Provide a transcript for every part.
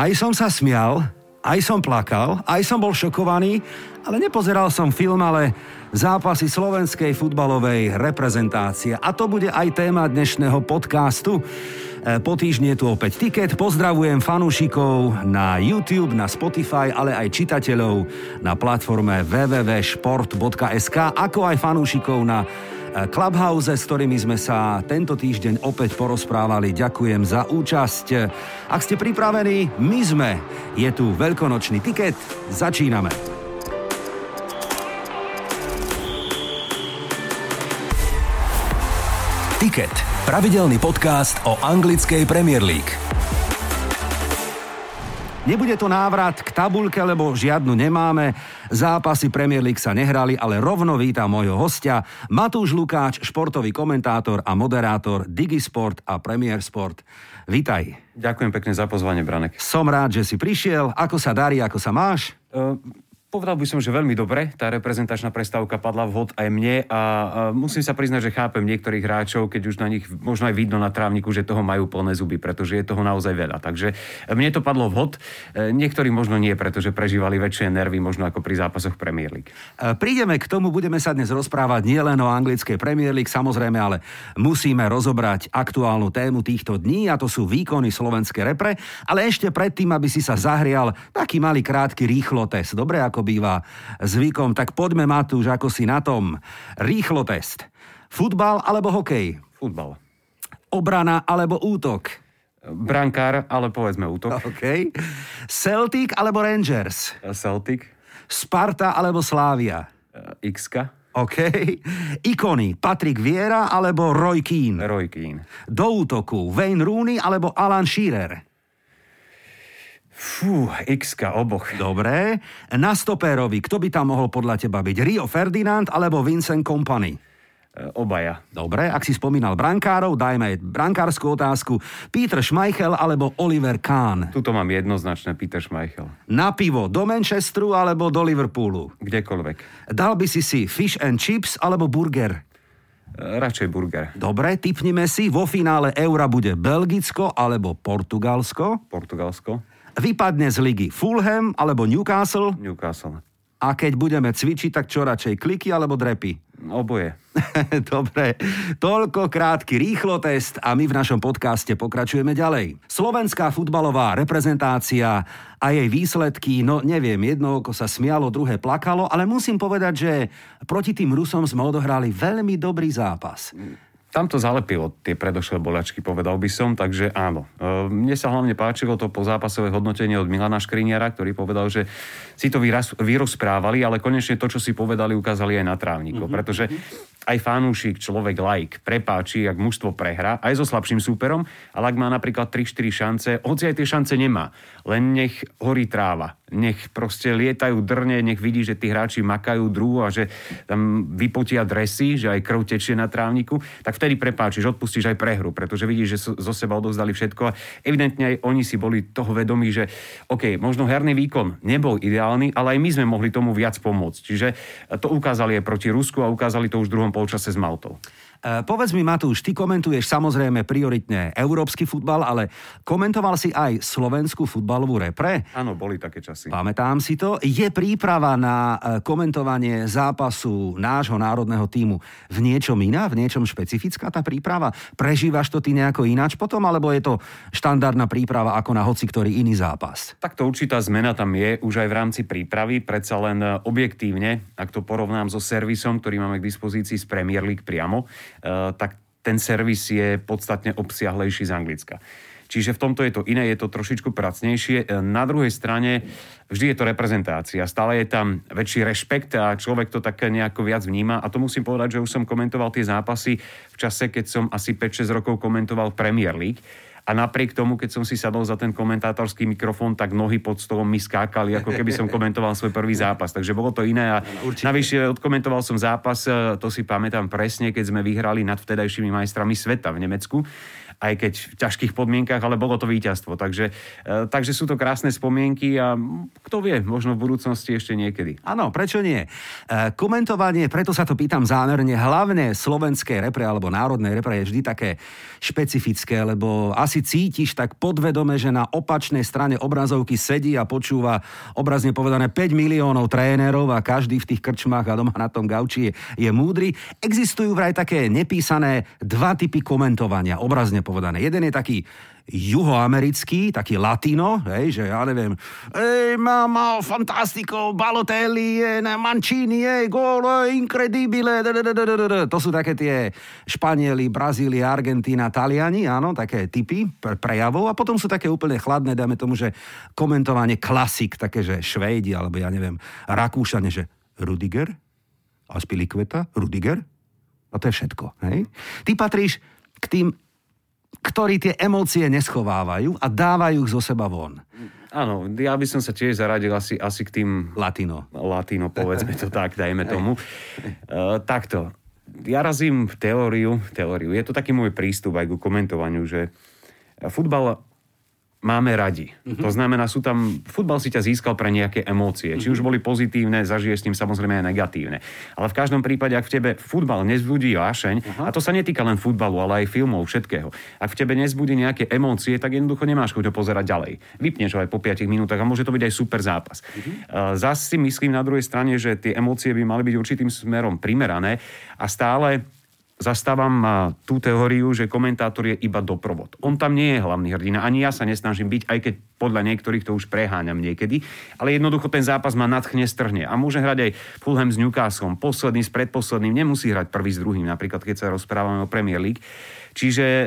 Aj som sa smial, aj som plakal, aj som bol šokovaný, ale nepozeral som film, ale zápasy slovenskej futbalovej reprezentácie. A to bude aj téma dnešného podcastu. E, po týždni je tu opäť tiket. Pozdravujem fanúšikov na YouTube, na Spotify, ale aj čitateľov na platforme www.sport.sk, ako aj fanúšikov na Clubhouse, s ktorými sme sa tento týždeň opäť porozprávali. Ďakujem za účasť. Ak ste pripravení, my sme. Je tu veľkonočný tiket. Začíname. Ticket. Pravidelný podcast o anglickej Premier League. Nebude to návrat k tabulke, lebo žiadnu nemáme. Zápasy Premier League sa nehrali, ale rovno vítam môjho hostia Matúš Lukáč, športový komentátor a moderátor Digisport a Premier Sport. Vítaj. Ďakujem pekne za pozvanie, Branek. Som rád, že si prišiel. Ako sa darí, ako sa máš? Uh, Povedal by som, že veľmi dobre. Tá reprezentačná prestávka padla vhod aj mne a, musím sa priznať, že chápem niektorých hráčov, keď už na nich možno aj vidno na trávniku, že toho majú plné zuby, pretože je toho naozaj veľa. Takže mne to padlo vhod. E, niektorí možno nie, pretože prežívali väčšie nervy, možno ako pri zápasoch Premier League. E, prídeme k tomu, budeme sa dnes rozprávať nielen o anglickej Premier League, samozrejme, ale musíme rozobrať aktuálnu tému týchto dní a to sú výkony slovenskej repre. Ale ešte predtým, aby si sa zahrial, taký malý krátky rýchlo test. Dobre, ako ako býva zvykom. Tak poďme, Matúš, ako si na tom. Rýchlo test. Futbal alebo hokej? Futbal. Obrana alebo útok? Brankár, ale povedzme útok. OK. Celtic alebo Rangers? Celtic. Sparta alebo Slávia? x OK. Ikony Patrick Viera alebo Roy Keane? Roy Keane. Do útoku Wayne Rooney alebo Alan Shearer? Fú, x oboch. Dobre. Na stopérovi, kto by tam mohol podľa teba byť? Rio Ferdinand alebo Vincent Company? E, obaja. Dobre, ak si spomínal brankárov, dajme brankárskú otázku. Peter Schmeichel alebo Oliver Kahn? Tuto mám jednoznačné Peter Schmeichel. Na pivo do Manchesteru alebo do Liverpoolu? Kdekoľvek. Dal by si si fish and chips alebo burger? E, radšej burger. Dobre, typnime si, vo finále Eura bude Belgicko alebo Portugalsko? Portugalsko. Vypadne z ligy Fulham alebo Newcastle? Newcastle. A keď budeme cvičiť, tak čo radšej, kliky alebo drepy? Oboje. Dobre, toľko krátky rýchlo test a my v našom podcaste pokračujeme ďalej. Slovenská futbalová reprezentácia a jej výsledky, no neviem, jedno oko sa smialo, druhé plakalo, ale musím povedať, že proti tým Rusom sme odohrali veľmi dobrý zápas tam to zalepilo tie predošlé bolačky, povedal by som, takže áno. E, mne sa hlavne páčilo to pozápasové hodnotenie od Milana Škriniara, ktorý povedal, že si to vyrozprávali, ale konečne to, čo si povedali, ukázali aj na trávniku. Mm-hmm. Pretože aj fanúšik, človek like, prepáči, ak mužstvo prehrá, aj so slabším súperom, ale ak má napríklad 3-4 šance, hoci aj tie šance nemá, len nech horí tráva nech proste lietajú drne, nech vidí, že tí hráči makajú druhu a že tam vypotia dresy, že aj krv tečie na trávniku, tak vtedy prepáčiš, odpustíš aj prehru, pretože vidíš, že zo seba odovzdali všetko a evidentne aj oni si boli toho vedomí, že OK, možno herný výkon nebol ideálny, ale aj my sme mohli tomu viac pomôcť. Čiže to ukázali aj proti Rusku a ukázali to už v druhom polčase s Maltou. E, povedz mi, Matúš, ty komentuješ samozrejme prioritne európsky futbal, ale komentoval si aj slovenskú futbalovú repre? Áno, boli také časy. Pamätám si to. Je príprava na e, komentovanie zápasu nášho národného týmu v niečom iná, v niečom špecifická tá príprava? Prežívaš to ty nejako ináč potom, alebo je to štandardná príprava ako na hoci ktorý iný zápas? Takto určitá zmena tam je už aj v rámci prípravy, predsa len e, objektívne, ak to porovnám so servisom, ktorý máme k dispozícii z Premier League priamo, tak ten servis je podstatne obsiahlejší z Anglicka. Čiže v tomto je to iné, je to trošičku pracnejšie. Eh, na druhej strane vždy je to reprezentácia. Stále je tam väčší rešpekt a človek to tak nejako viac vníma. A to musím povedať, že už som komentoval tie zápasy v čase, keď som asi 5-6 rokov komentoval Premier League a napriek tomu, keď som si sadol za ten komentátorský mikrofón, tak nohy pod stolom mi skákali, ako keby som komentoval svoj prvý zápas. Takže bolo to iné a navyše odkomentoval som zápas, e, to si pamätám presne, keď sme vyhrali nad vtedajšími majstrami sveta v Nemecku aj keď v ťažkých podmienkach, ale bolo to víťazstvo. Takže, e, takže sú to krásne spomienky a kto vie, možno v budúcnosti ešte niekedy. Áno, prečo nie? E, komentovanie, preto sa to pýtam zámerne, hlavne slovenskej repre alebo národnej repre je vždy také špecifické, lebo asi cítiš tak podvedome, že na opačnej strane obrazovky sedí a počúva obrazne povedané 5 miliónov trénerov a každý v tých krčmách a doma na tom gauči je, je múdry. Existujú vraj také nepísané dva typy komentovania, obrazne povedané. Jeden je taký juhoamerický, taký latino, hej, že ja neviem, ej, má fantastico, Balotelli, Mancini, ej, gol, incredibile, to sú také tie Španieli, Brazília, Argentína, Taliani, áno, také typy prejavov a potom sú také úplne chladné, dáme tomu, že komentovanie klasik, také, že Švejdi, alebo ja neviem, Rakúšane, že Rudiger, Aspilicueta, Rudiger, a to je všetko. Hej? Ty patríš k tým, ktorí tie emócie neschovávajú a dávajú ich zo seba von. Áno, ja by som sa tiež zaradil asi, asi k tým... Latino. Latino, povedzme to tak, dajme tomu. Uh, takto. Ja razím teóriu, teóriu. Je to taký môj prístup aj ku komentovaniu, že futbal máme radi. Mm-hmm. To znamená, sú tam, futbal si ťa získal pre nejaké emócie. Mm-hmm. Či už mhm. boli pozitívne, zažiješ s tým samozrejme aj negatívne. Ale v každom prípade, ak v tebe futbal nezbudí vášeň, uh-huh. a to sa netýka len futbalu, ale aj filmov, všetkého. Ak v tebe nezbudí nejaké emócie, tak jednoducho nemáš chuť ho pozerať ďalej. Vypneš ho aj po 5 minútach a môže to byť aj super zápas. Mm-hmm. Zas si myslím na druhej strane, že tie emócie by mali byť určitým smerom primerané a stále zastávam tú teóriu, že komentátor je iba doprovod. On tam nie je hlavný hrdina, ani ja sa nesnažím byť, aj keď podľa niektorých to už preháňam niekedy, ale jednoducho ten zápas ma nadchne, strhne a môže hrať aj Fulham s Newcastlom, posledný s predposledným, nemusí hrať prvý s druhým, napríklad keď sa rozprávame o Premier League. Čiže e,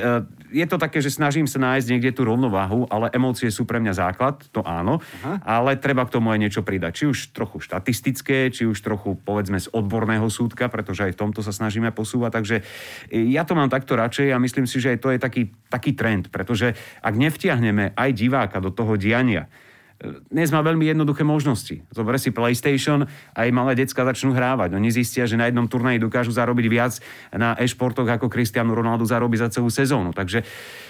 je to také, že snažím sa nájsť niekde tú rovnováhu, ale emócie sú pre mňa základ, to áno, Aha. ale treba k tomu aj niečo pridať. Či už trochu štatistické, či už trochu povedzme z odborného súdka, pretože aj v tomto sa snažíme posúvať. Takže ja to mám takto radšej a myslím si, že aj to je taký, taký trend, pretože ak nevtiahneme aj diváka do toho diania, dnes má veľmi jednoduché možnosti. Zober si PlayStation, aj malé decka začnú hrávať. Oni zistia, že na jednom turnaji dokážu zarobiť viac na e-športoch, ako Cristiano Ronaldo zarobí za celú sezónu. Takže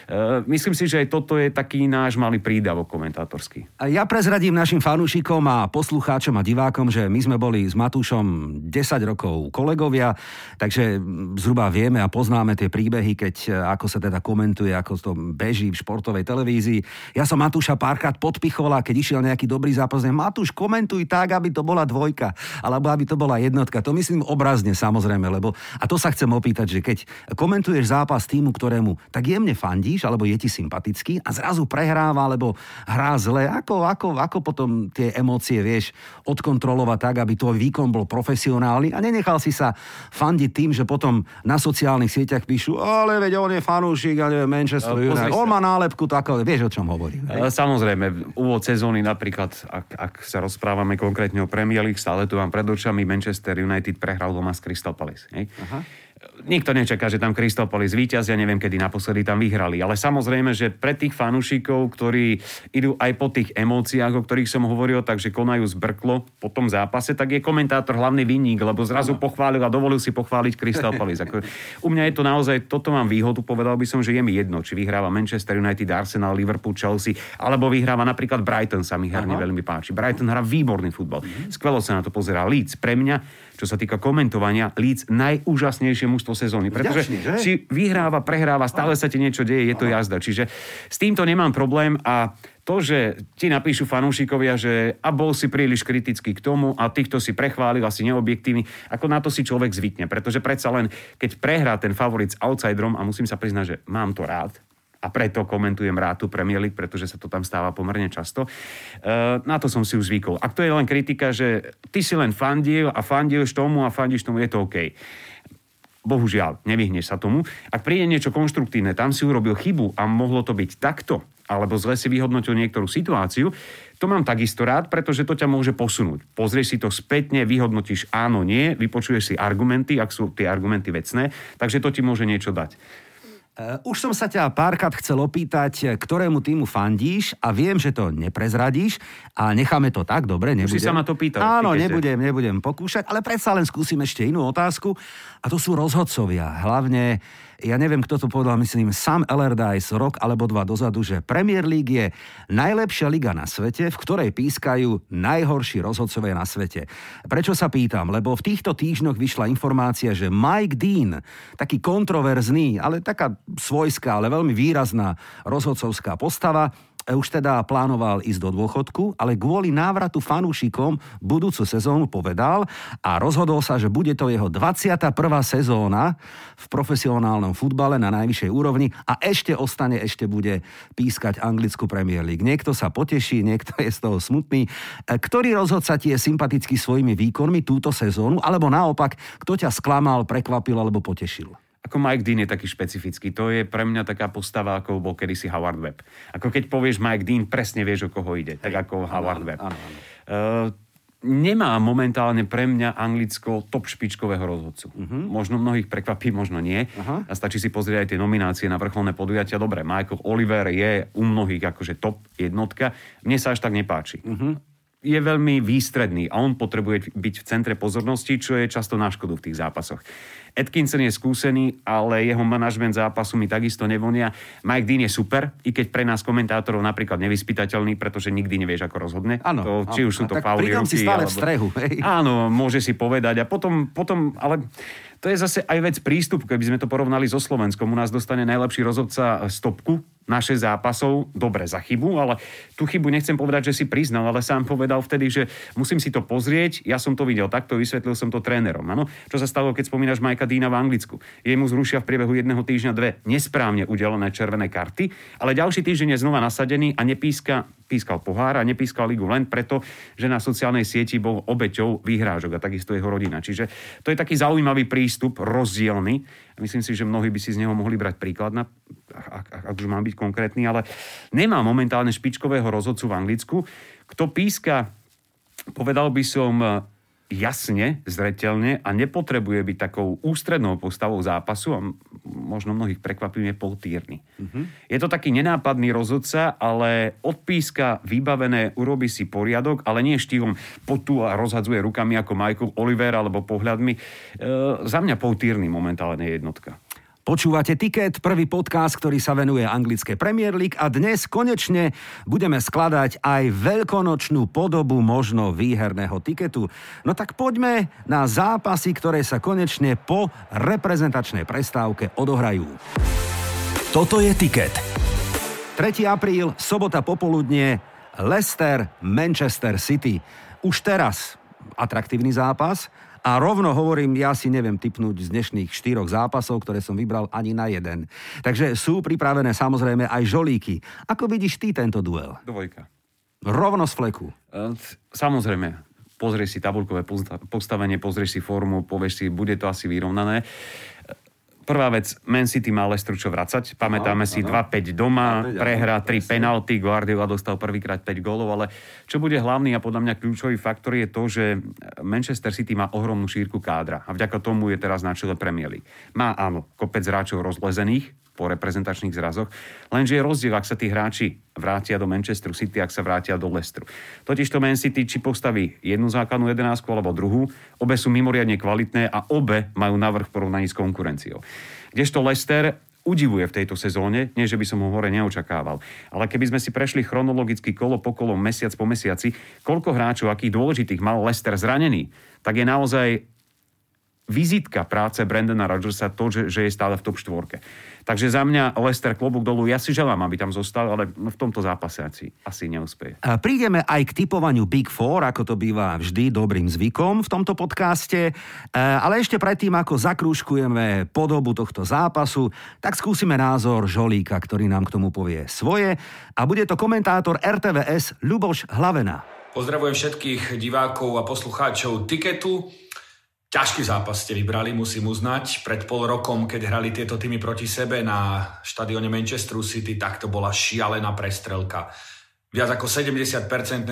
E, myslím si, že aj toto je taký náš malý prídavok komentátorský. Ja prezradím našim fanúšikom a poslucháčom a divákom, že my sme boli s Matúšom 10 rokov kolegovia, takže zhruba vieme a poznáme tie príbehy, keď e, ako sa teda komentuje, ako to beží v športovej televízii. Ja som Matúša párkrát podpichol a keď išiel nejaký dobrý zápas, Matúš, komentuj tak, aby to bola dvojka, alebo aby to bola jednotka. To myslím obrazne samozrejme, lebo a to sa chcem opýtať, že keď komentuješ zápas týmu, ktorému tak jemne fandí, vidíš, alebo je ti sympatický a zrazu prehráva, alebo hrá zle. Ako, ako, ako potom tie emócie vieš odkontrolovať tak, aby tvoj výkon bol profesionálny a nenechal si sa fandiť tým, že potom na sociálnych sieťach píšu, ale veď on je fanúšik, a neviem, Manchester United, on má nálepku, tak vieš, o čom hovorím. Hej? Samozrejme, úvod sezóny napríklad, ak, ak sa rozprávame konkrétne o Premier League, stále tu mám pred očami Manchester United prehral doma s Crystal Palace. Hej? Aha nikto nečaká, že tam Kristopoli ja neviem, kedy naposledy tam vyhrali. Ale samozrejme, že pre tých fanúšikov, ktorí idú aj po tých emóciách, o ktorých som hovoril, takže konajú zbrklo po tom zápase, tak je komentátor hlavný vinník, lebo zrazu pochválil a dovolil si pochváliť Kristopolis. Ako, u mňa je to naozaj, toto mám výhodu, povedal by som, že je mi jedno, či vyhráva Manchester United, Arsenal, Liverpool, Chelsea, alebo vyhráva napríklad Brighton, sa mi herne veľmi páči. Brighton hrá výborný futbal. Skvelo sa na to pozerá Leeds. Pre mňa čo sa týka komentovania, Leeds najúžasnejšie mužstvo sezóny. Pretože Vďačný, si vyhráva, prehráva, stále sa ti niečo deje, je to jazda. Čiže s týmto nemám problém a to, že ti napíšu fanúšikovia, že a bol si príliš kritický k tomu a týchto si prechválil, asi neobjektívny, ako na to si človek zvykne. Pretože predsa len, keď prehrá ten favorit s outsiderom, a musím sa priznať, že mám to rád, a preto komentujem rád tú Premier League, pretože sa to tam stáva pomerne často. E, na to som si už zvykol. Ak to je len kritika, že ty si len fandil a fandíš tomu a fandíš tomu, je to OK. Bohužiaľ, nevyhneš sa tomu. Ak príde niečo konštruktívne, tam si urobil chybu a mohlo to byť takto, alebo zle si vyhodnotil niektorú situáciu, to mám takisto rád, pretože to ťa môže posunúť. Pozrieš si to spätne, vyhodnotíš áno, nie, vypočuješ si argumenty, ak sú tie argumenty vecné, takže to ti môže niečo dať. Uh, už som sa ťa párkrát chcel opýtať, ktorému týmu fandíš a viem, že to neprezradíš a necháme to tak, dobre, nebudem. Už si sa ma to pýtal. Áno, nebudem, nebudem pokúšať, ale predsa len skúsim ešte inú otázku a to sú rozhodcovia. Hlavne ja neviem, kto to povedal, myslím, Sam Allardyce rok alebo dva dozadu, že Premier League je najlepšia liga na svete, v ktorej pískajú najhorší rozhodcovia na svete. Prečo sa pýtam? Lebo v týchto týždňoch vyšla informácia, že Mike Dean, taký kontroverzný, ale taká svojská, ale veľmi výrazná rozhodcovská postava, už teda plánoval ísť do dôchodku, ale kvôli návratu fanúšikom budúcu sezónu povedal a rozhodol sa, že bude to jeho 21. sezóna v profesionálnom futbale na najvyššej úrovni a ešte ostane, ešte bude pískať anglickú Premier League. Niekto sa poteší, niekto je z toho smutný. Ktorý rozhodca ti je sympatický svojimi výkonmi túto sezónu, alebo naopak, kto ťa sklamal, prekvapil alebo potešil? Ako Mike Dean je taký špecifický. To je pre mňa taká postava, ako bol kedysi Howard Webb. Ako keď povieš Mike Dean, presne vieš, o koho ide. Tak ako Howard Webb. Áno, áno. Uh, nemá momentálne pre mňa Anglicko top špičkového rozhodcu. Uh-huh. Možno mnohých prekvapí, možno nie. Uh-huh. A stačí si pozrieť aj tie nominácie na vrcholné podujatia. Dobre, Michael Oliver je u mnohých akože top jednotka. Mne sa až tak nepáči. Uh-huh je veľmi výstredný a on potrebuje byť v centre pozornosti, čo je často na škodu v tých zápasoch. Atkinson je skúsený, ale jeho manažment zápasu mi takisto nevonia. Mike Dean je super, i keď pre nás komentátorov napríklad nevyspytateľný, pretože nikdy nevieš, ako rozhodne. Áno. Či už sú to fauly si stále alebo... v strehu. Hej. Áno, môže si povedať. A potom, potom ale to je zase aj vec prístupu, keby sme to porovnali so Slovenskom. U nás dostane najlepší rozhodca stopku naše zápasov, dobre za chybu, ale tú chybu nechcem povedať, že si priznal, ale sám povedal vtedy, že musím si to pozrieť, ja som to videl takto, vysvetlil som to trénerom. Ano? Čo sa stalo, keď spomínaš Majka Dína v Anglicku? Jemu zrušia v priebehu jedného týždňa dve nesprávne udelené červené karty, ale ďalší týždeň je znova nasadený a nepíska pískal pohár a nepískal ligu len preto, že na sociálnej sieti bol obeťou výhrážok a takisto jeho rodina. Čiže to je taký zaujímavý prístup, rozdielny. Myslím si, že mnohí by si z neho mohli brať príklad, na, ak, ak, ak už mám byť konkrétny, ale nemá momentálne špičkového rozhodcu v Anglicku. Kto píska, povedal by som, jasne, zretelne a nepotrebuje byť takou ústrednou postavou zápasu a možno mnohých prekvapíme Paul Tierney. Uh-huh. Je to taký nenápadný rozhodca, ale odpíska vybavené, urobí si poriadok, ale nie štýlom potu a rozhadzuje rukami ako Michael Oliver alebo pohľadmi. E, za mňa Paul Tierney momentálne je jednotka. Počúvate Ticket, prvý podcast, ktorý sa venuje anglické Premier League a dnes konečne budeme skladať aj veľkonočnú podobu možno výherného tiketu. No tak poďme na zápasy, ktoré sa konečne po reprezentačnej prestávke odohrajú. Toto je Ticket. 3. apríl, sobota popoludne, Leicester, Manchester City. Už teraz atraktívny zápas, a rovno hovorím, ja si neviem typnúť z dnešných štyroch zápasov, ktoré som vybral ani na jeden. Takže sú pripravené samozrejme aj žolíky. Ako vidíš ty tento duel? Dvojka. Rovno z fleku. E, samozrejme, pozrieš si tabulkové postavenie, pozrieš si formu, povieš si, bude to asi vyrovnané. Prvá vec, Man City má Leicester čo vracať. Pamätáme no, si 2-5 doma, prehra 3 penalty, Guardiola dostal prvýkrát 5 gólov, ale čo bude hlavný a podľa mňa kľúčový faktor je to, že Manchester City má ohromnú šírku kádra a vďaka tomu je teraz na čele Premier League. Má áno, kopec hráčov rozlezených, po reprezentačných zrazoch. Lenže je rozdiel, ak sa tí hráči vrátia do Manchesteru City, ak sa vrátia do Leicesteru. Totiž to Man City či postaví jednu základnú jedenásku alebo druhú, obe sú mimoriadne kvalitné a obe majú navrh v porovnaní s konkurenciou. Kdežto Leicester udivuje v tejto sezóne, nie že by som ho hore neočakával. Ale keby sme si prešli chronologicky kolo po kolo, mesiac po mesiaci, koľko hráčov, akých dôležitých mal Leicester zranený, tak je naozaj vizitka práce Brandona Rodgersa to, že, že je stále v top štvorke. Takže za mňa Lester klobúk dolu, ja si želám, aby tam zostal, ale v tomto zápase asi, asi neúspeje. A prídeme aj k typovaniu Big Four, ako to býva vždy dobrým zvykom v tomto podcaste. E, ale ešte predtým, ako zakrúškujeme podobu tohto zápasu, tak skúsime názor Žolíka, ktorý nám k tomu povie svoje. A bude to komentátor RTVS Ľuboš Hlavena. Pozdravujem všetkých divákov a poslucháčov Tiketu. Ťažký zápas ste vybrali, musím uznať. Pred pol rokom, keď hrali tieto týmy proti sebe na štadióne Manchester City, tak to bola šialená prestrelka. Viac ako 70%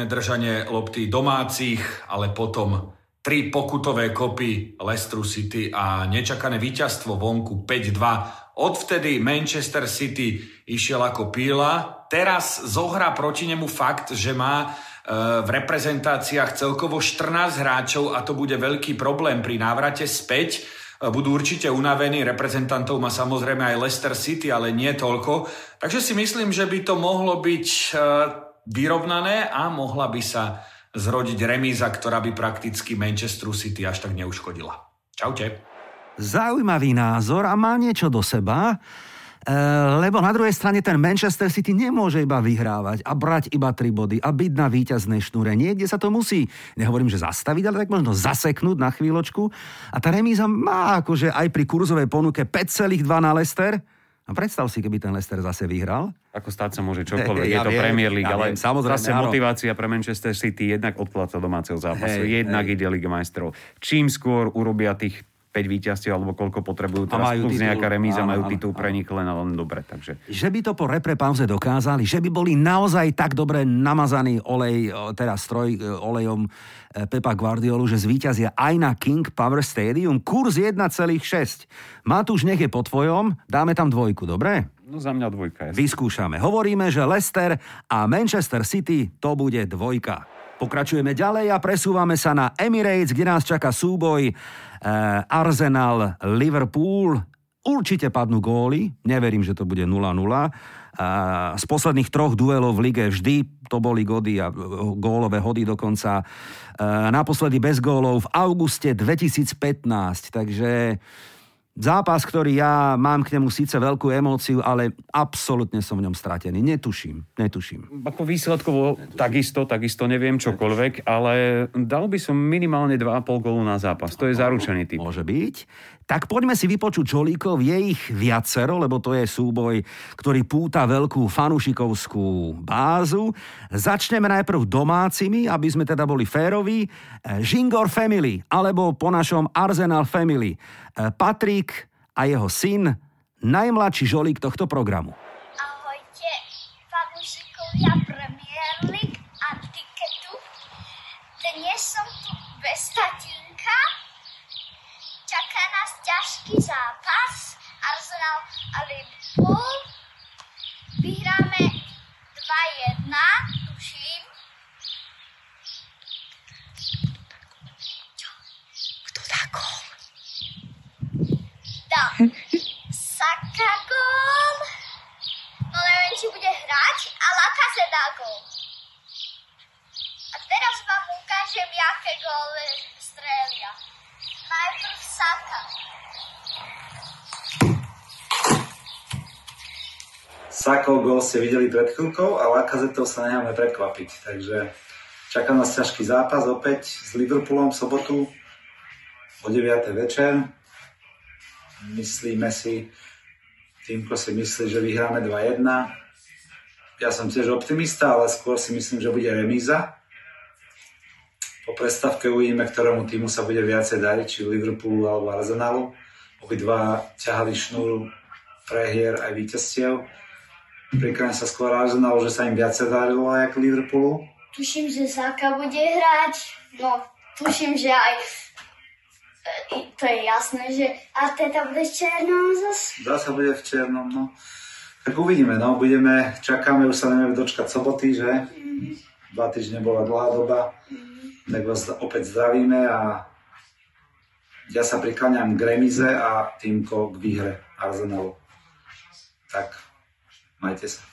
držanie lopty domácich, ale potom tri pokutové kopy Leicester City a nečakané víťazstvo vonku 5-2. Odvtedy Manchester City išiel ako píla. Teraz zohrá proti nemu fakt, že má v reprezentáciách celkovo 14 hráčov a to bude veľký problém pri návrate späť. budú určite unavení. Reprezentantov má samozrejme aj Leicester City, ale nie toľko. Takže si myslím, že by to mohlo byť e, vyrovnané a mohla by sa zrodiť remíza, ktorá by prakticky Manchester City až tak neuškodila. Čaute. Zaujímavý názor a má niečo do seba. Eh, lebo na druhej strane ten Manchester City nemôže iba vyhrávať a brať iba tri body a byť na víťaznej šnúre. Niekde sa to musí, nehovorím, že zastaviť, ale tak možno zaseknúť na chvíľočku. A tá remíza má akože aj pri kurzovej ponuke 5,2 na Leicester. A predstav si, keby ten Leicester zase vyhral. Ako stáť sa môže čokoľvek, ja je to viem, Premier League, ja ale viem, samozrejme, zase áno. motivácia pre Manchester City jednak odpláca domáceho zápasu, hey, jednak hey. ide Liga majstrov. Čím skôr urobia tých 5 víťazstiev alebo koľko potrebujú teraz, plus titul. nejaká remíza, majú titul pre nich len a len dobre. Takže. Že by to po repre pauze dokázali, že by boli naozaj tak dobre namazaný olej, teda stroj e, olejom e, Pepa Guardiolu, že zvíťazia aj na King Power Stadium. Kurs 1,6. Matúš, nech je po tvojom, dáme tam dvojku, dobre? No za mňa dvojka. Jasne. Vyskúšame. Hovoríme, že Leicester a Manchester City to bude dvojka. Pokračujeme ďalej a presúvame sa na Emirates, kde nás čaká súboj eh, Arsenal Liverpool. Určite padnú góly, neverím, že to bude 0-0. Eh, z posledných troch duelov v lige vždy to boli gody a gólové hody dokonca. Eh, naposledy bez gólov v auguste 2015, takže Zápas, ktorý ja mám k nemu síce veľkú emóciu, ale absolútne som v ňom stratený. Netuším, netuším. Ako výsledkovo takisto, takisto neviem čokoľvek, ale dal by som minimálne 2,5 gólu na zápas. To je zaručený typ. Môže byť. Tak poďme si vypočuť Čolíkov, je ich viacero, lebo to je súboj, ktorý púta veľkú fanušikovskú bázu. Začneme najprv domácimi, aby sme teda boli féroví. Žingor Family, alebo po našom Arsenal Family. Patrik a jeho syn, najmladší žolík tohto programu. Ahojte, fanúšikovia Premier League a tiketu. Dnes som tu bez nás ťažký zápas. Arsenal a Liverpool. Vyhráme 2-1, tuším. Kto dá gól? Dá. Saka gól. No neviem, či bude hrať, a Laka se dá gól. A teraz vám ukážem, jaké góly strelia. Najprv Saka. Sakov gol ste videli pred chvíľkou a Lakazetov sa necháme prekvapiť. Takže čaká nás ťažký zápas opäť s Liverpoolom v sobotu o 9. večer. Myslíme si, Týmko si myslí, že vyhráme 2-1. Ja som tiež optimista, ale skôr si myslím, že bude remíza. Po predstavke uvidíme, ktorému týmu sa bude viacej dariť, či Liverpoolu alebo Arsenalu. Obidva ťahali šnúru prehier aj víťazstiev. Prikláňam sa skôr Arsenalu, že sa im viacej darilo ako Liverpoolu. Tuším, že Saka bude hrať. No, tuším, že aj e, to je jasné, že Arteta bude v černom zase. Zase bude v černom, no. Tak uvidíme, no. Budeme, čakáme, už sa nevieme dočkať soboty, že? Mm-hmm. Dva týždne bola dlhá doba. Mm-hmm tak vás opäť zdravíme a ja sa prikláňam k remize a týmko k výhre Arsenalu. Tak, majte sa.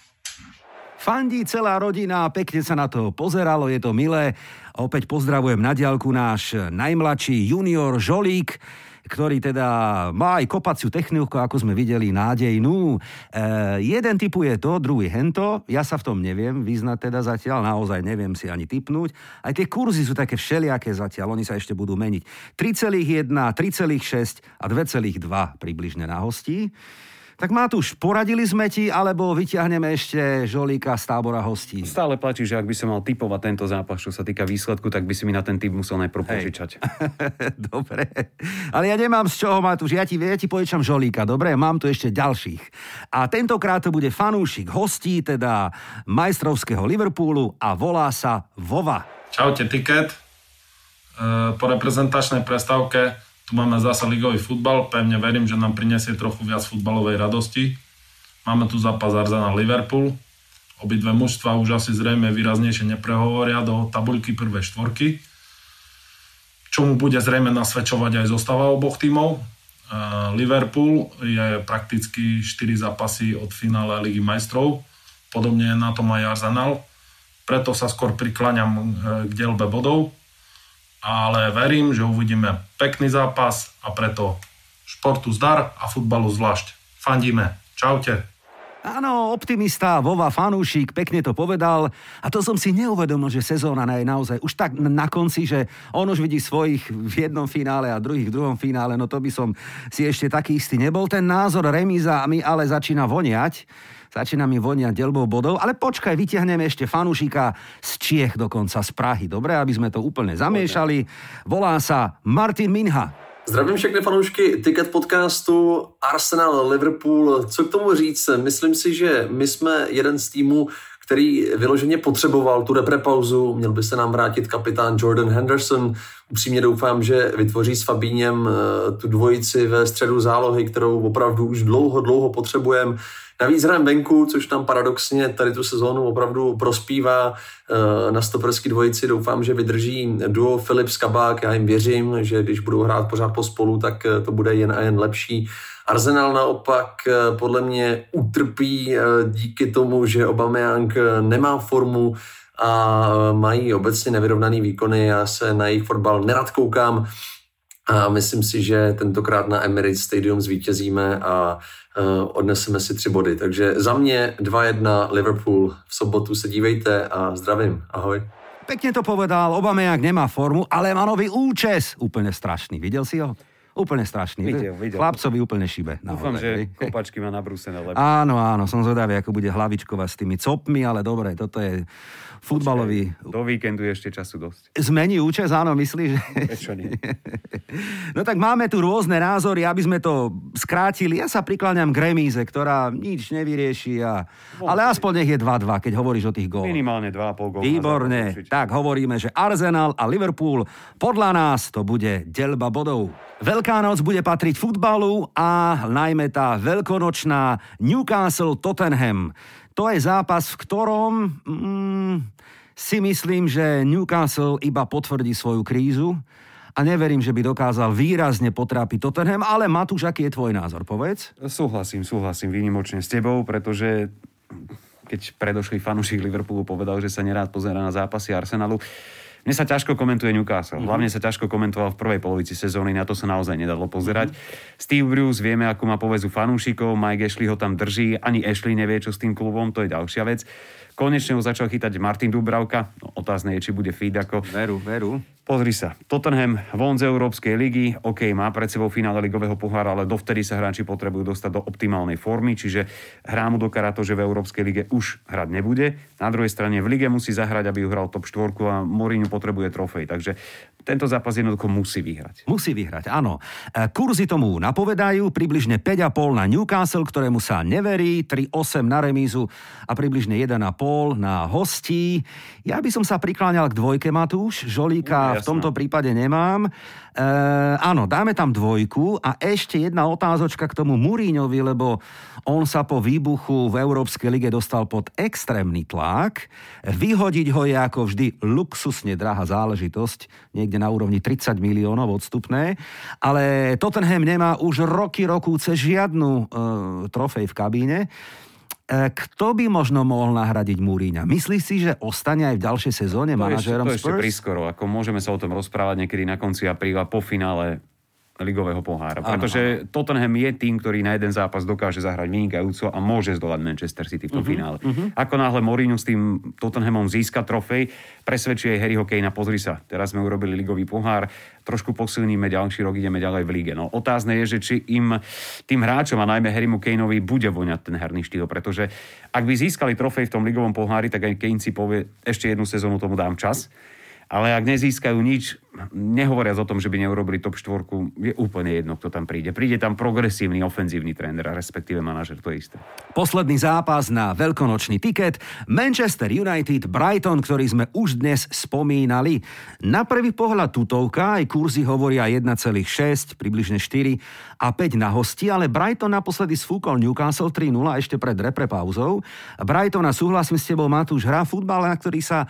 Fandí celá rodina, pekne sa na to pozeralo, je to milé. Opäť pozdravujem na diálku náš najmladší junior Žolík ktorý teda má aj kopaciu techniku, ako sme videli, nádejnú. E, jeden typuje to, druhý hento. Ja sa v tom neviem vyznať teda zatiaľ, naozaj neviem si ani typnúť. Aj tie kurzy sú také všelijaké zatiaľ, oni sa ešte budú meniť. 3,1, 3,6 a 2,2 približne na hostí. Tak Matúš, poradili sme ti, alebo vyťahneme ešte žolíka z tábora hostí? Stále platí, že ak by som mal typovať tento zápas, čo sa týka výsledku, tak by si mi na ten typ musel najprv požičať. dobre. Ale ja nemám z čoho, Matúš. Ja ti, ja ti požičam žolíka, dobre? Mám tu ešte ďalších. A tentokrát to bude fanúšik hostí, teda majstrovského Liverpoolu a volá sa Vova. Čaute, Tiket. E, po reprezentačnej prestávke tu máme zase ligový futbal, pevne verím, že nám prinesie trochu viac futbalovej radosti. Máme tu zápas Arsenal Liverpool. Obidve mužstva už asi zrejme výraznejšie neprehovoria do tabuľky prvej štvorky. Čomu bude zrejme nasvedčovať aj zostava oboch tímov. Liverpool je prakticky 4 zápasy od finále Ligy majstrov. Podobne je na tom aj Arsenal. Preto sa skôr prikláňam e, k delbe bodov. Ale verím, že uvidíme pekný zápas a preto športu zdar a futbalu zvlášť. Fandíme. Čaute. Áno, optimista, Vova fanúšik, pekne to povedal. A to som si neuvedomil, že sezóna je naozaj už tak na konci, že on už vidí svojich v jednom finále a druhých v druhom finále. No to by som si ešte taký istý nebol. Ten názor remíza mi ale začína voniať. Začína mi voniať delbou bodov, ale počkaj, vytiahneme ešte fanúšika z Čiech dokonca, z Prahy. Dobre, aby sme to úplne zamiešali. Volá sa Martin Minha. Zdravím všechny fanoušky Ticket podcastu Arsenal, Liverpool. Co k tomu říct? Myslím si, že my jsme jeden z týmů, který vyloženě potřeboval tu reprepauzu. Měl by se nám vrátit kapitán Jordan Henderson. Upřímně doufám, že vytvoří s Fabíněm eh, tu dvojici ve středu zálohy, kterou opravdu už dlouho, dlouho potřebujeme. Navíc hrajeme venku, což tam paradoxně tady tu sezónu opravdu prospívá. Eh, na stoperský dvojici doufám, že vydrží duo Filip Skabák. Já jim věřím, že když budou hrát pořád pospolu, tak eh, to bude jen a jen lepší. Arsenal naopak eh, podle mě utrpí díky tomu, že Aubameyang nemá formu a mají obecně nevyrovnaný výkony. Já se na jejich fotbal nerad koukám a myslím si, že tentokrát na Emirates Stadium zvítězíme a uh, odneseme si tři body. Takže za mě 2-1 Liverpool. V sobotu se dívejte a zdravím. Ahoj. Pekne to povedal, Obameyang nemá formu, ale má nový účes. Úplne strašný. Videl si ho? Úplne strašný. Videl, videl. Chlapcovi úplne šibe. Dúfam, že kopačky má nabrúsené lepšie. Áno, áno, som zvedavý, ako bude hlavičková s tými copmi, ale dobre, toto je futbalový... Do víkendu je ešte času dosť. Zmení účes, áno, myslíš? Prečo nie? no tak máme tu rôzne názory, aby sme to skrátili. Ja sa prikláňam k remíze, ktorá nič nevyrieši. A... Ale aspoň nech je 2-2, keď hovoríš o tých góloch. Minimálne 2,5 góla. Výborne. Tak hovoríme, že Arsenal a Liverpool podľa nás to bude delba bodov. Veľká noc bude patriť futbalu a najmä tá veľkonočná Newcastle Tottenham. To je zápas, v ktorom mm, si myslím, že Newcastle iba potvrdí svoju krízu a neverím, že by dokázal výrazne potrápiť Tottenham, ale Matúš, aký je tvoj názor, povedz? Súhlasím, súhlasím výnimočne s tebou, pretože keď predošlý fanúšik Liverpoolu povedal, že sa nerád pozera na zápasy Arsenalu, mne sa ťažko komentuje Newcastle. Mm-hmm. Hlavne sa ťažko komentoval v prvej polovici sezóny, na to sa naozaj nedalo pozerať. Mm-hmm. Steve Bruce vieme, ako má povezu fanúšikov, Mike Ashley ho tam drží, ani Ashley nevie, čo s tým klubom, to je ďalšia vec. Konečne ho začal chytať Martin Dubravka. No, otázne je, či bude feed ako... Veru, veru. Pozri sa, Tottenham von z Európskej ligy, OK, má pred sebou finále ligového pohára, ale dovtedy sa hráči potrebujú dostať do optimálnej formy, čiže hrá mu do to, že v Európskej lige už hrať nebude. Na druhej strane v lige musí zahrať, aby ju hral top 4 a Mourinho potrebuje trofej, takže tento zápas jednoducho musí vyhrať. Musí vyhrať, áno. E, kurzy tomu napovedajú približne 5,5 na Newcastle, ktorému sa neverí, 3,8 na remízu a približne 1,5 na hostí. Ja by som sa prikláňal k dvojke, Matúš. Žolíka v tomto prípade nemám. E, áno, dáme tam dvojku a ešte jedna otázočka k tomu Muríňovi, lebo on sa po výbuchu v Európskej lige dostal pod extrémny tlak. Vyhodiť ho je ako vždy luxusne drahá záležitosť, niekde na úrovni 30 miliónov odstupné, ale Tottenham nemá už roky, rokúce žiadnu e, trofej v kabíne. E, kto by možno mohol nahradiť Múríňa? Myslíš si, že ostane aj v ďalšej sezóne to manažérom Spurs? To ešte prískoro. Ako môžeme sa o tom rozprávať niekedy na konci apríla po finále ligového pohára. Pretože ano. Tottenham je tým, ktorý na jeden zápas dokáže zahrať vynikajúco a môže zdolať Manchester City v tom uh-huh, finále. Uh-huh. Ako náhle Mourinho s tým Tottenhamom získa trofej, presvedčí aj Harryho Kanea, pozri sa, teraz sme urobili ligový pohár, trošku posilníme, ďalší rok ideme ďalej v lige. No, otázne je, že či im, tým hráčom a najmä Harrymu Kaneovi bude voňať ten herný štýl, pretože ak by získali trofej v tom ligovom pohári, tak aj Kane si povie, ešte jednu sezónu tomu dám čas ale ak nezískajú nič, nehovoriac o tom, že by neurobili top 4, je úplne jedno, kto tam príde. Príde tam progresívny ofenzívny tréner, a respektíve manažer, to je isté. Posledný zápas na veľkonočný tiket Manchester United Brighton, ktorý sme už dnes spomínali. Na prvý pohľad tutovka, aj kurzy hovoria 1,6, približne 4 a 5 na hosti, ale Brighton naposledy sfúkol Newcastle 3-0 ešte pred repre pauzou. Brighton, a súhlasím s tebou, Matúš, hrá futbal, na ktorý sa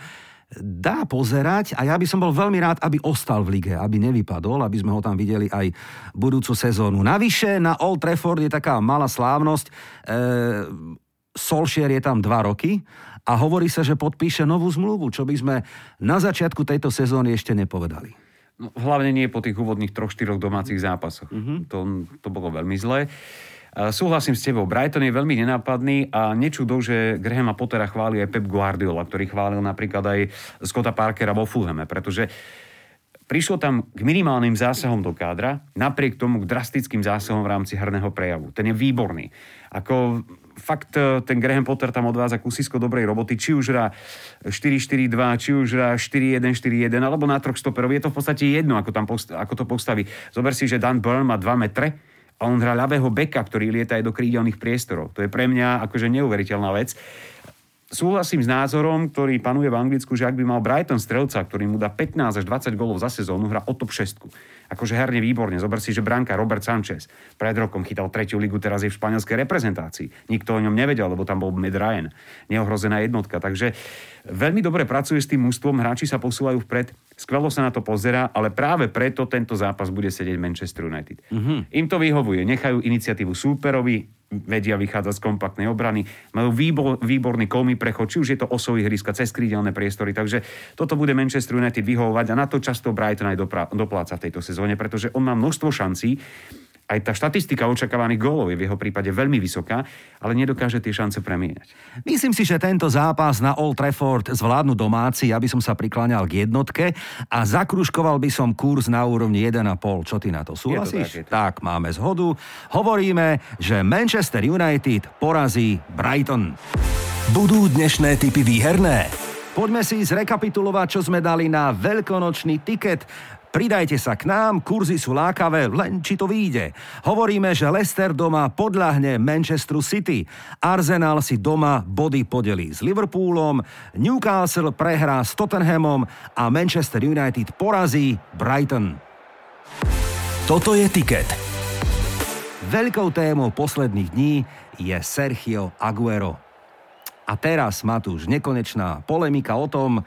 dá pozerať a ja by som bol veľmi rád, aby ostal v lige, aby nevypadol, aby sme ho tam videli aj budúcu sezónu. Navyše na Old Trafford je taká malá slávnosť. E, Solskjaer je tam dva roky a hovorí sa, že podpíše novú zmluvu, čo by sme na začiatku tejto sezóny ešte nepovedali. No, hlavne nie po tých úvodných troch, štyroch domácich zápasoch. Mm-hmm. To, to bolo veľmi zlé. Súhlasím s tebou, Brighton je veľmi nenápadný a nečudo, že Grahama Pottera chváli aj Pep Guardiola, ktorý chválil napríklad aj Scotta Parkera vo Fulhame, pretože prišlo tam k minimálnym zásahom do kádra, napriek tomu k drastickým zásahom v rámci herného prejavu. Ten je výborný. Ako fakt e, ten Graham Potter tam odvádza kusisko dobrej roboty, či už hrá 4-4-2, či už hrá 4-1-4-1, alebo na troch stoperov. Je to v podstate jedno, ako, tam ako to postaví. Zober si, že Dan Burn má 2 metre, a on hrá ľavého beka, ktorý lieta aj do krídelných priestorov. To je pre mňa akože neuveriteľná vec. Súhlasím s názorom, ktorý panuje v Anglicku, že ak by mal Brighton strelca, ktorý mu dá 15 až 20 golov za sezónu, hrá o top 6 akože herne výborne. Zober si, že Branka Robert Sanchez pred rokom chytal tretiu ligu, teraz je v španielskej reprezentácii. Nikto o ňom nevedel, lebo tam bol Med Ryan, neohrozená jednotka. Takže veľmi dobre pracuje s tým mústvom, hráči sa posúvajú vpred, skvelo sa na to pozera, ale práve preto tento zápas bude sedieť Manchester United. Mm-hmm. Im to vyhovuje, nechajú iniciatívu súperovi, vedia vychádzať z kompaktnej obrany, majú výbor, výborný kolmý prechod, či už je to osový hryska, cez krídelné priestory, takže toto bude Manchester United vyhovovať a na to často Brighton aj dopláca v tejto sezóne, pretože on má množstvo šancí aj tá štatistika očakávaných gólov je v jeho prípade veľmi vysoká, ale nedokáže tie šance premieňať. Myslím si, že tento zápas na Old Trafford zvládnu domáci, aby som sa prikláňal k jednotke a zakruškoval by som kurz na úrovni 1,5. Čo ty na to súhlasíš? to tak, tak, máme zhodu. Hovoríme, že Manchester United porazí Brighton. Budú dnešné typy výherné? Poďme si zrekapitulovať, čo sme dali na veľkonočný tiket. Pridajte sa k nám, kurzy sú lákavé, len či to vyjde. Hovoríme, že Leicester doma podľahne Manchesteru City. Arsenal si doma body podelí s Liverpoolom, Newcastle prehrá s Tottenhamom a Manchester United porazí Brighton. Toto je tiket. Veľkou témou posledných dní je Sergio Aguero. A teraz, Matúš, nekonečná polemika o tom,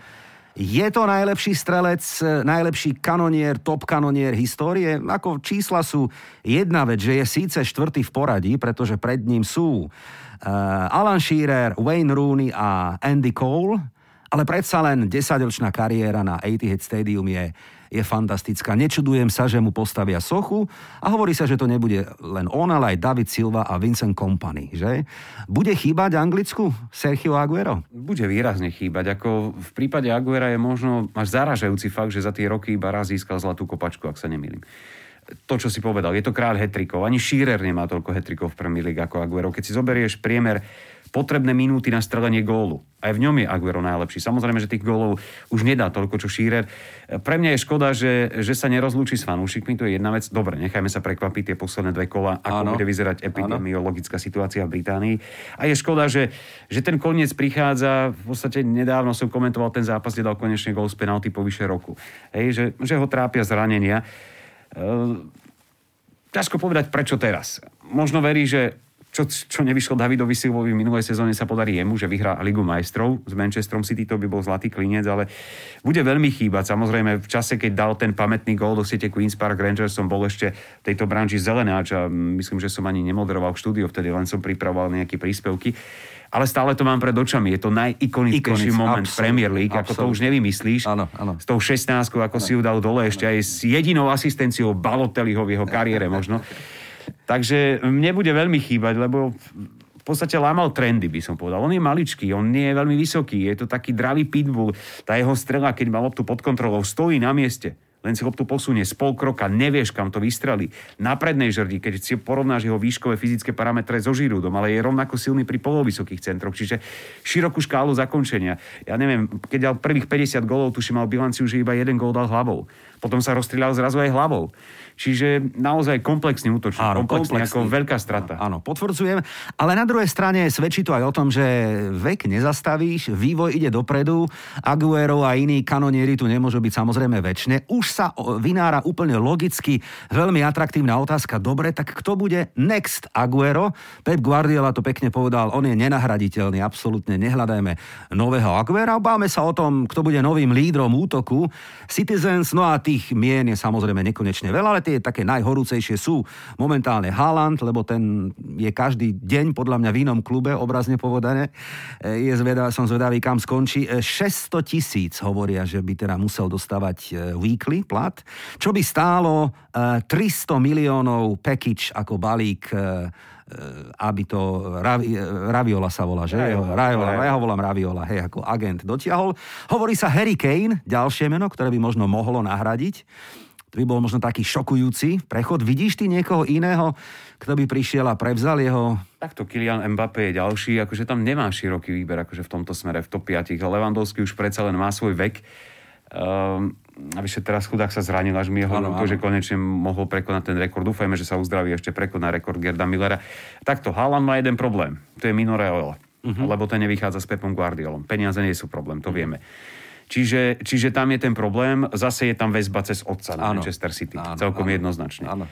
je to najlepší strelec, najlepší kanonier, top kanonier histórie? Ako čísla sú jedna vec, že je síce štvrtý v poradí, pretože pred ním sú uh, Alan Shearer, Wayne Rooney a Andy Cole, ale predsa len 10-ročná kariéra na Etihad Stadium je je fantastická. Nečudujem sa, že mu postavia sochu a hovorí sa, že to nebude len on, ale aj David Silva a Vincent Company, že? Bude chýbať Anglicku Sergio Aguero? Bude výrazne chýbať. Ako v prípade Aguera je možno až zaražajúci fakt, že za tie roky iba raz získal zlatú kopačku, ak sa nemýlim to, čo si povedal, je to kráľ hetrikov. Ani Shearer nemá toľko hetrikov v Premier League ako Aguero. Keď si zoberieš priemer potrebné minúty na strelenie gólu. Aj v ňom je Aguero najlepší. Samozrejme, že tých gólov už nedá toľko, čo Šírer. Pre mňa je škoda, že, že sa nerozlúči s fanúšikmi, to je jedna vec. Dobre, nechajme sa prekvapiť tie posledné dve kola, ako ano. bude vyzerať epidemiologická situácia v Británii. A je škoda, že, že ten koniec prichádza, v podstate nedávno som komentoval ten zápas, kde dal konečne gól z penalty po vyše roku. Hej, že, že ho trápia zranenia. Ehm, ťažko povedať, prečo teraz. Možno verí, že čo, čo nevyšlo Davidovi Silvovi v minulej sezóne sa podarí jemu, že vyhrá Ligu majstrov s Manchesterom City, to by bol zlatý klinec, ale bude veľmi chýbať. Samozrejme, v čase, keď dal ten pamätný gól do siete Queen's Park Rangers, som bol ešte v tejto branži zelenáč a myslím, že som ani nemoderoval v štúdiu, vtedy len som pripravoval nejaké príspevky. Ale stále to mám pred očami. Je to najikonickejší moment absolútne, Premier League. Ako to už nevymyslíš. Áno, áno. S tou 16 ako ano. si ju dal dole ešte aj s jedinou asistenciou Balotelliho v jeho kariére možno. Takže mne bude veľmi chýbať, lebo v podstate lámal trendy, by som povedal. On je maličký, on nie je veľmi vysoký, je to taký dravý pitbull. Tá jeho strela, keď mal loptu pod kontrolou, stojí na mieste. Len si loptu posunie z pol kroka, nevieš, kam to vystrelí. Na prednej žrdi, keď si porovnáš jeho výškové fyzické parametre so Žirúdom, ale je rovnako silný pri polovysokých centroch, čiže širokú škálu zakončenia. Ja neviem, keď dal prvých 50 golov, tuším, mal bilanciu, že iba jeden gól dal hlavou. Potom sa rozstrieľal zrazu aj hlavou. Čiže naozaj komplexný útočník. Áno, komplexný, komplexný. ako veľká strata. Áno, potvrdzujem. Ale na druhej strane svedčí to aj o tom, že vek nezastavíš, vývoj ide dopredu, Aguero a iní kanonieri tu nemôžu byť samozrejme väčšine. Už sa vynára úplne logicky veľmi atraktívna otázka. Dobre, tak kto bude next Aguero? Pep Guardiola to pekne povedal, on je nenahraditeľný, absolútne nehľadajme nového Aguera. Báme sa o tom, kto bude novým lídrom útoku. Citizens, no a tých mien je samozrejme nekonečne veľa, ale tie také najhorúcejšie sú momentálne Haaland, lebo ten je každý deň podľa mňa v inom klube, obrazne povedané. E, Je zvedavý, som zvedavý, kam skončí. E, 600 tisíc hovoria, že by teda musel dostávať e, weekly plat, čo by stálo e, 300 miliónov package ako balík e, e, aby to Ravi, e, Raviola sa volá, že? Raviola. Raviola, Raviola. ja ho volám Raviola, hej, ako agent dotiahol. Hovorí sa Harry Kane, ďalšie meno, ktoré by možno mohlo nahradiť. To by bol možno taký šokujúci prechod. Vidíš ty niekoho iného, kto by prišiel a prevzal jeho... Takto Kylian Mbappé je ďalší, akože tam nemá široký výber akože v tomto smere v top 5. Levandovský už predsa len má svoj vek. Um, a vyše teraz chudák sa zranil, až mi je to, že konečne mohol prekonať ten rekord. Dúfajme, že sa uzdraví ešte prekoná rekord Gerda Millera. Takto, Haaland má jeden problém. To je Minoreola. Uh-huh. Lebo ten nevychádza s Pepom Guardiolom. Peniaze nie sú problém, to vieme. Čiže, čiže tam je ten problém. Zase je tam väzba cez otca na Áno. Manchester City. Áno, Celkom áno. jednoznačne. Áno.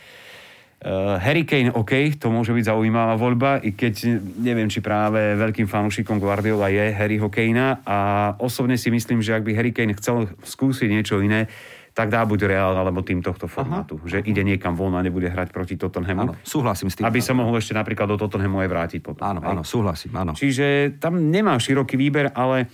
Uh, Harry Kane, OK, to môže byť zaujímavá voľba, i keď neviem, či práve veľkým fanúšikom Guardiola je Harryho Kanea a osobne si myslím, že ak by Harry Kane chcel skúsiť niečo iné, tak dá buď Real alebo tým tohto formátu. Aha. Že ide niekam von a nebude hrať proti Tottenhamu. Áno, súhlasím s tým. Aby sa mohol ešte napríklad do Tottenhamu aj vrátiť potom. Áno, áno, súhlasím, áno. Čiže tam nemá široký výber, ale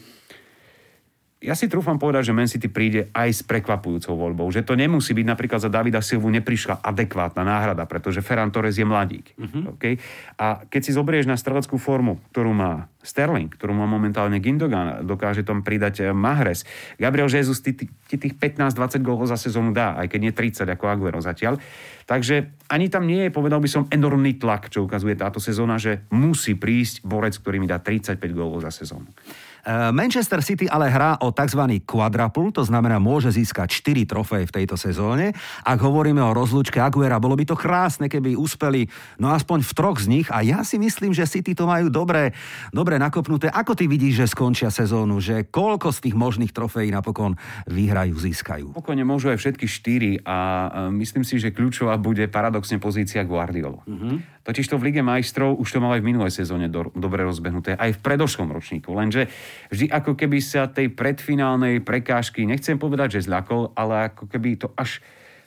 ja si trúfam povedať, že Man City príde aj s prekvapujúcou voľbou. Že to nemusí byť napríklad za Davida Silvu neprišla adekvátna náhrada, pretože Ferran Torres je mladík. Uh-huh. Okay? A keď si zobrieš na streleckú formu, ktorú má Sterling, ktorú má momentálne Gindogan, dokáže tam pridať eh, Mahrez. Gabriel Jesus ti, ti ti tých 15-20 gólov za sezónu dá, aj keď nie 30 ako Aguero zatiaľ. Takže ani tam nie je, povedal by som, enormný tlak, čo ukazuje táto sezóna, že musí prísť borec, ktorý mi dá 35 gólov za sezónu. E, Manchester City ale hrá o tzv. quadruple, to znamená môže získať 4 trofeje v tejto sezóne. Ak hovoríme o rozlúčke Aguera, bolo by to krásne, keby uspeli no aspoň v troch z nich a ja si myslím, že City to majú dobre, dobre nakopnuté. Ako ty vidíš, že skončia sezónu, že koľko z tých možných trofejí napokon vyhrajú, získajú? Pokojne môžu aj všetky štyri a e, myslím si, že kľúčová bude paradoxne pozícia Guardiolu. Uh-huh. Totiž to v Lige majstrov už to mal aj v minulej sezóne do, dobre rozbehnuté, aj v predošlom ročníku. Lenže vždy ako keby sa tej predfinálnej prekážky, nechcem povedať, že zľakol, ale ako keby to až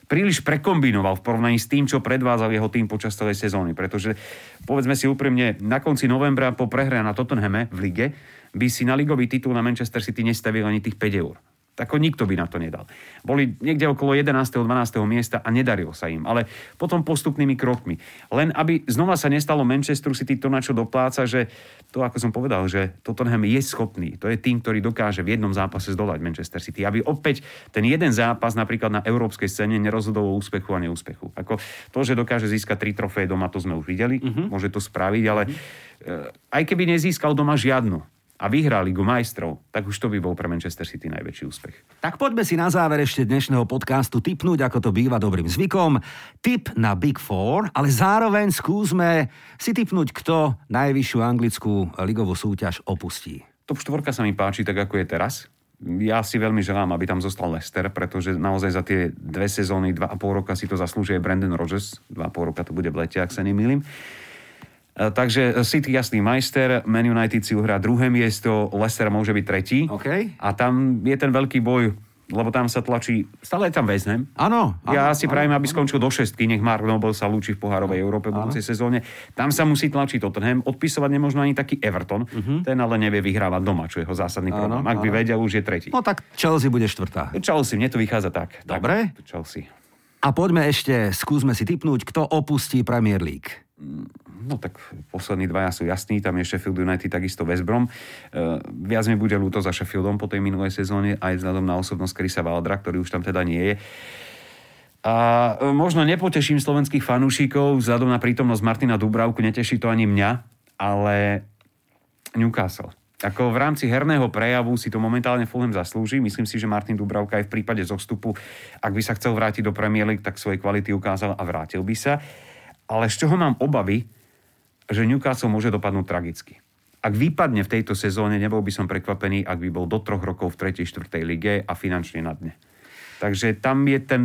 príliš prekombinoval v porovnaní s tým, čo predvádzal jeho tým počas celej sezóny. Pretože, povedzme si úprimne, na konci novembra po prehre na Tottenhame v lige by si na ligový titul na Manchester City nestavil ani tých 5 eur. Tako nikto by na to nedal. Boli niekde okolo 11. 12. miesta a nedarilo sa im. Ale potom postupnými krokmi. Len aby znova sa nestalo Manchesteru City to, na čo dopláca, že to, ako som povedal, že Tottenham je schopný. To je tým, ktorý dokáže v jednom zápase zdolať Manchester City. Aby opäť ten jeden zápas napríklad na európskej scéne nerozhodol o úspechu a neúspechu. Ako to, že dokáže získať tri trofeje doma, to sme už videli. Uh-huh. Môže to spraviť, ale uh-huh. aj keby nezískal doma žiadnu, a vyhrá Ligu majstrov, tak už to by bol pre Manchester City najväčší úspech. Tak poďme si na záver ešte dnešného podcastu typnúť, ako to býva dobrým zvykom. Tip na Big Four, ale zároveň skúsme si typnúť, kto najvyššiu anglickú ligovú súťaž opustí. Top štvorka sa mi páči tak, ako je teraz. Ja si veľmi želám, aby tam zostal Leicester, pretože naozaj za tie dve sezóny, dva a pol roka si to zaslúžuje Brandon Rodgers. Dva a pol roka to bude v lete, ak sa nemýlim. Takže City jasný majster, Man United si uhrá druhé miesto, Leicester môže byť tretí. Okay. A tam je ten veľký boj, lebo tam sa tlačí, stále je tam väznem. Áno. Ja si prajem, aby skončil do šestky, nech Mark Noble sa lúči v pohárovej Európe v budúcej sezóne. Tam sa musí tlačiť Tottenham, odpisovať nemožno ani taký Everton, uh-huh. ten ale nevie vyhrávať doma, čo je jeho zásadný problém. Ak by vedel, už je tretí. No tak Chelsea bude štvrtá. Chelsea, mne to vychádza tak. Dobre. Tak, Chelsea. A poďme ešte, skúsme si typnúť, kto opustí Premier League. No tak poslední dvaja sú jasní, tam je Sheffield United, takisto West Brom. Uh, viac mi bude ľúto za Sheffieldom po tej minulej sezóne, aj vzhľadom na osobnosť Krisa Valdra, ktorý už tam teda nie je. A e, možno nepoteším slovenských fanúšikov, vzhľadom na prítomnosť Martina Dubravku, neteší to ani mňa, ale Newcastle. Ako v rámci herného prejavu si to momentálne Fulham zaslúži. Myslím si, že Martin Dubravka aj v prípade zostupu, ak by sa chcel vrátiť do Premier League, tak svoje kvality ukázal a vrátil by sa. Ale z čoho mám obavy, že Newcastle môže dopadnúť tragicky. Ak vypadne v tejto sezóne, nebol by som prekvapený, ak by bol do troch rokov v 3. 4. lige a finančne na dne. Takže tam je ten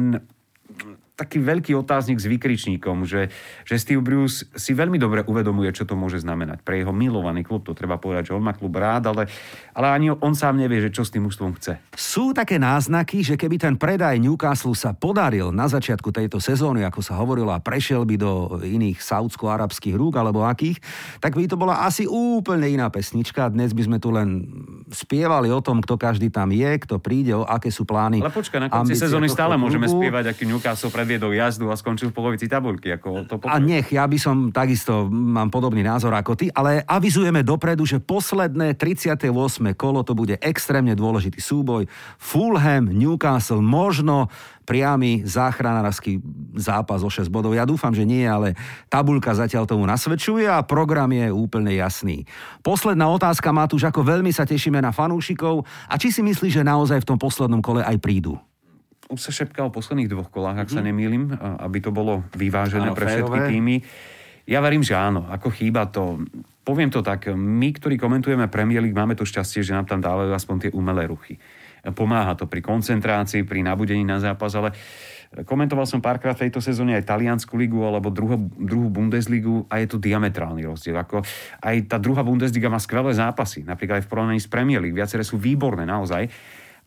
taký veľký otáznik s vykričníkom, že, že Steve Bruce si veľmi dobre uvedomuje, čo to môže znamenať. Pre jeho milovaný klub to treba povedať, že on má klub rád, ale, ale ani on sám nevie, že čo s tým ústvom chce. Sú také náznaky, že keby ten predaj Newcastle sa podaril na začiatku tejto sezóny, ako sa hovorilo, a prešiel by do iných saudsko-arabských rúk alebo akých, tak by to bola asi úplne iná pesnička. Dnes by sme tu len spievali o tom, kto každý tam je, kto príde, o aké sú plány. Ale počkaj, na konci sezóny stále môžeme spievať, aký Newcastle predviedol jazdu a skončil v polovici tabulky. Ako to a nech, ja by som takisto, mám podobný názor ako ty, ale avizujeme dopredu, že posledné 38. kolo to bude extrémne dôležitý súboj. Fulham, Newcastle, možno priamy záchranársky zápas o 6 bodov. Ja dúfam, že nie, ale tabulka zatiaľ tomu nasvedčuje a program je úplne jasný. Posledná otázka, Matúš, ako veľmi sa tešíme na fanúšikov a či si myslíš, že naozaj v tom poslednom kole aj prídu? Už sa šepká o posledných dvoch kolách, ak mm-hmm. sa mhm. nemýlim, aby to bolo vyvážené áno, pre všetky férové. týmy. Ja verím, že áno, ako chýba to. Poviem to tak, my, ktorí komentujeme Premier League, máme to šťastie, že nám tam dávajú aspoň tie umelé ruchy. Pomáha to pri koncentrácii, pri nabudení na zápas, ale komentoval som párkrát v tejto sezóne aj taliansku ligu alebo druhú, druhú Bundesligu a je to diametrálny rozdiel. Ako aj tá druhá Bundesliga má skvelé zápasy, napríklad aj v porovnaní s Premier League. Viaceré sú výborné naozaj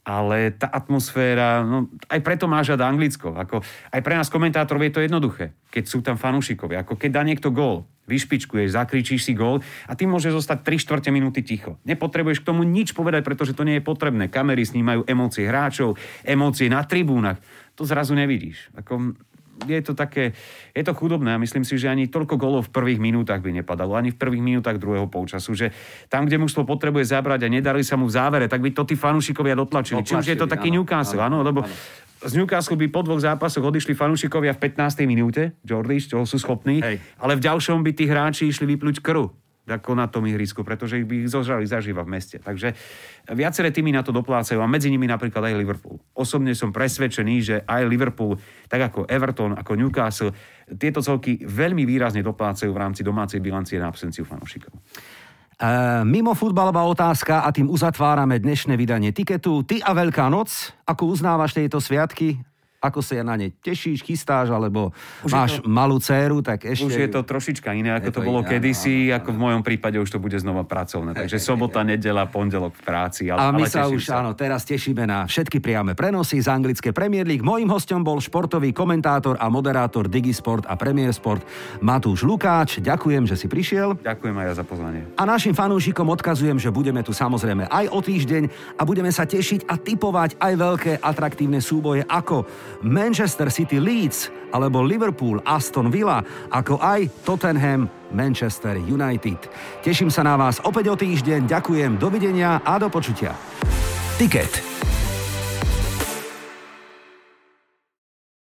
ale tá atmosféra, no aj preto má žiada Anglicko. Ako, aj pre nás komentátorov je to jednoduché, keď sú tam fanúšikovia. Ako keď dá niekto gól, vyšpičkuješ, zakričíš si gól a ty môžeš zostať 3 čtvrte minúty ticho. Nepotrebuješ k tomu nič povedať, pretože to nie je potrebné. Kamery snímajú emócie hráčov, emócie na tribúnach. To zrazu nevidíš. Ako, je to také, je to chudobné a myslím si, že ani toľko golov v prvých minútach by nepadalo, ani v prvých minútach druhého polčasu, že tam, kde mužstvo potrebuje zabrať a nedali sa mu v závere, tak by to tí fanúšikovia dotlačili. Či už je to taký áno, Newcastle, áno, lebo áno. z Newcastle by po dvoch zápasoch odišli fanúšikovia v 15. minúte, Jordi, čo sú schopní, Hej. ale v ďalšom by tí hráči išli vyplúť krv ako na tom ihrisku, pretože ich by ich zožrali zaživa v meste. Takže viaceré týmy na to doplácajú a medzi nimi napríklad aj Liverpool. Osobne som presvedčený, že aj Liverpool, tak ako Everton, ako Newcastle, tieto celky veľmi výrazne doplácajú v rámci domácej bilancie na absenciu fanúšikov. E, mimo futbalová otázka a tým uzatvárame dnešné vydanie Tiketu. Ty a Veľká noc, ako uznávaš tieto sviatky? Ako sa na ne tešíš, chystáš, alebo už máš to, malú dceru, tak ešte... Už je to trošička iné, ako to, to bolo iné, kedysi, áno, áno, ako v mojom prípade už to bude znova pracovné. Takže sobota, nedela, pondelok v práci. Ale, a my ale sa už, sa. áno, teraz tešíme na všetky priame prenosy z anglické Premier League. Mojím hostom bol športový komentátor a moderátor Digisport a Premier Sport Matúš Lukáč. Ďakujem, že si prišiel. Ďakujem aj ja za pozvanie. A našim fanúšikom odkazujem, že budeme tu samozrejme aj o týždeň a budeme sa tešiť a typovať aj veľké atraktívne súboje ako Manchester City Leeds alebo Liverpool Aston Villa, ako aj Tottenham Manchester United. Teším sa na vás opäť o týždeň, ďakujem, dovidenia a do počutia. Ticket